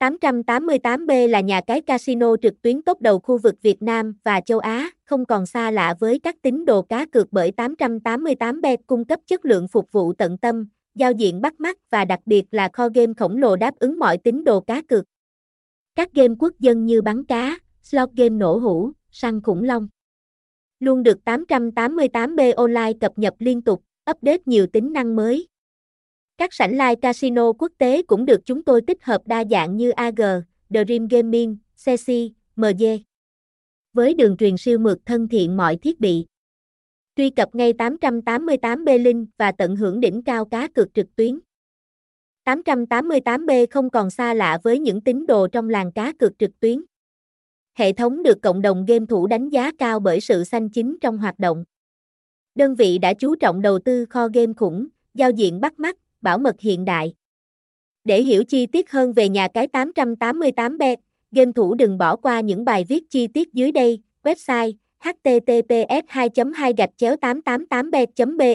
888B là nhà cái casino trực tuyến top đầu khu vực Việt Nam và châu Á, không còn xa lạ với các tín đồ cá cược bởi 888B cung cấp chất lượng phục vụ tận tâm, giao diện bắt mắt và đặc biệt là kho game khổng lồ đáp ứng mọi tín đồ cá cược. Các game quốc dân như bắn cá, slot game nổ hũ, săn khủng long luôn được 888B Online cập nhật liên tục, update nhiều tính năng mới. Các sảnh live casino quốc tế cũng được chúng tôi tích hợp đa dạng như AG, Dream Gaming, Ceci, MG. Với đường truyền siêu mượt thân thiện mọi thiết bị. Truy cập ngay 888B Link và tận hưởng đỉnh cao cá cược trực tuyến. 888B không còn xa lạ với những tín đồ trong làng cá cược trực tuyến. Hệ thống được cộng đồng game thủ đánh giá cao bởi sự xanh chính trong hoạt động. Đơn vị đã chú trọng đầu tư kho game khủng, giao diện bắt mắt, bảo mật hiện đại. Để hiểu chi tiết hơn về nhà cái 888B, game thủ đừng bỏ qua những bài viết chi tiết dưới đây. Website https 2 2 888 blue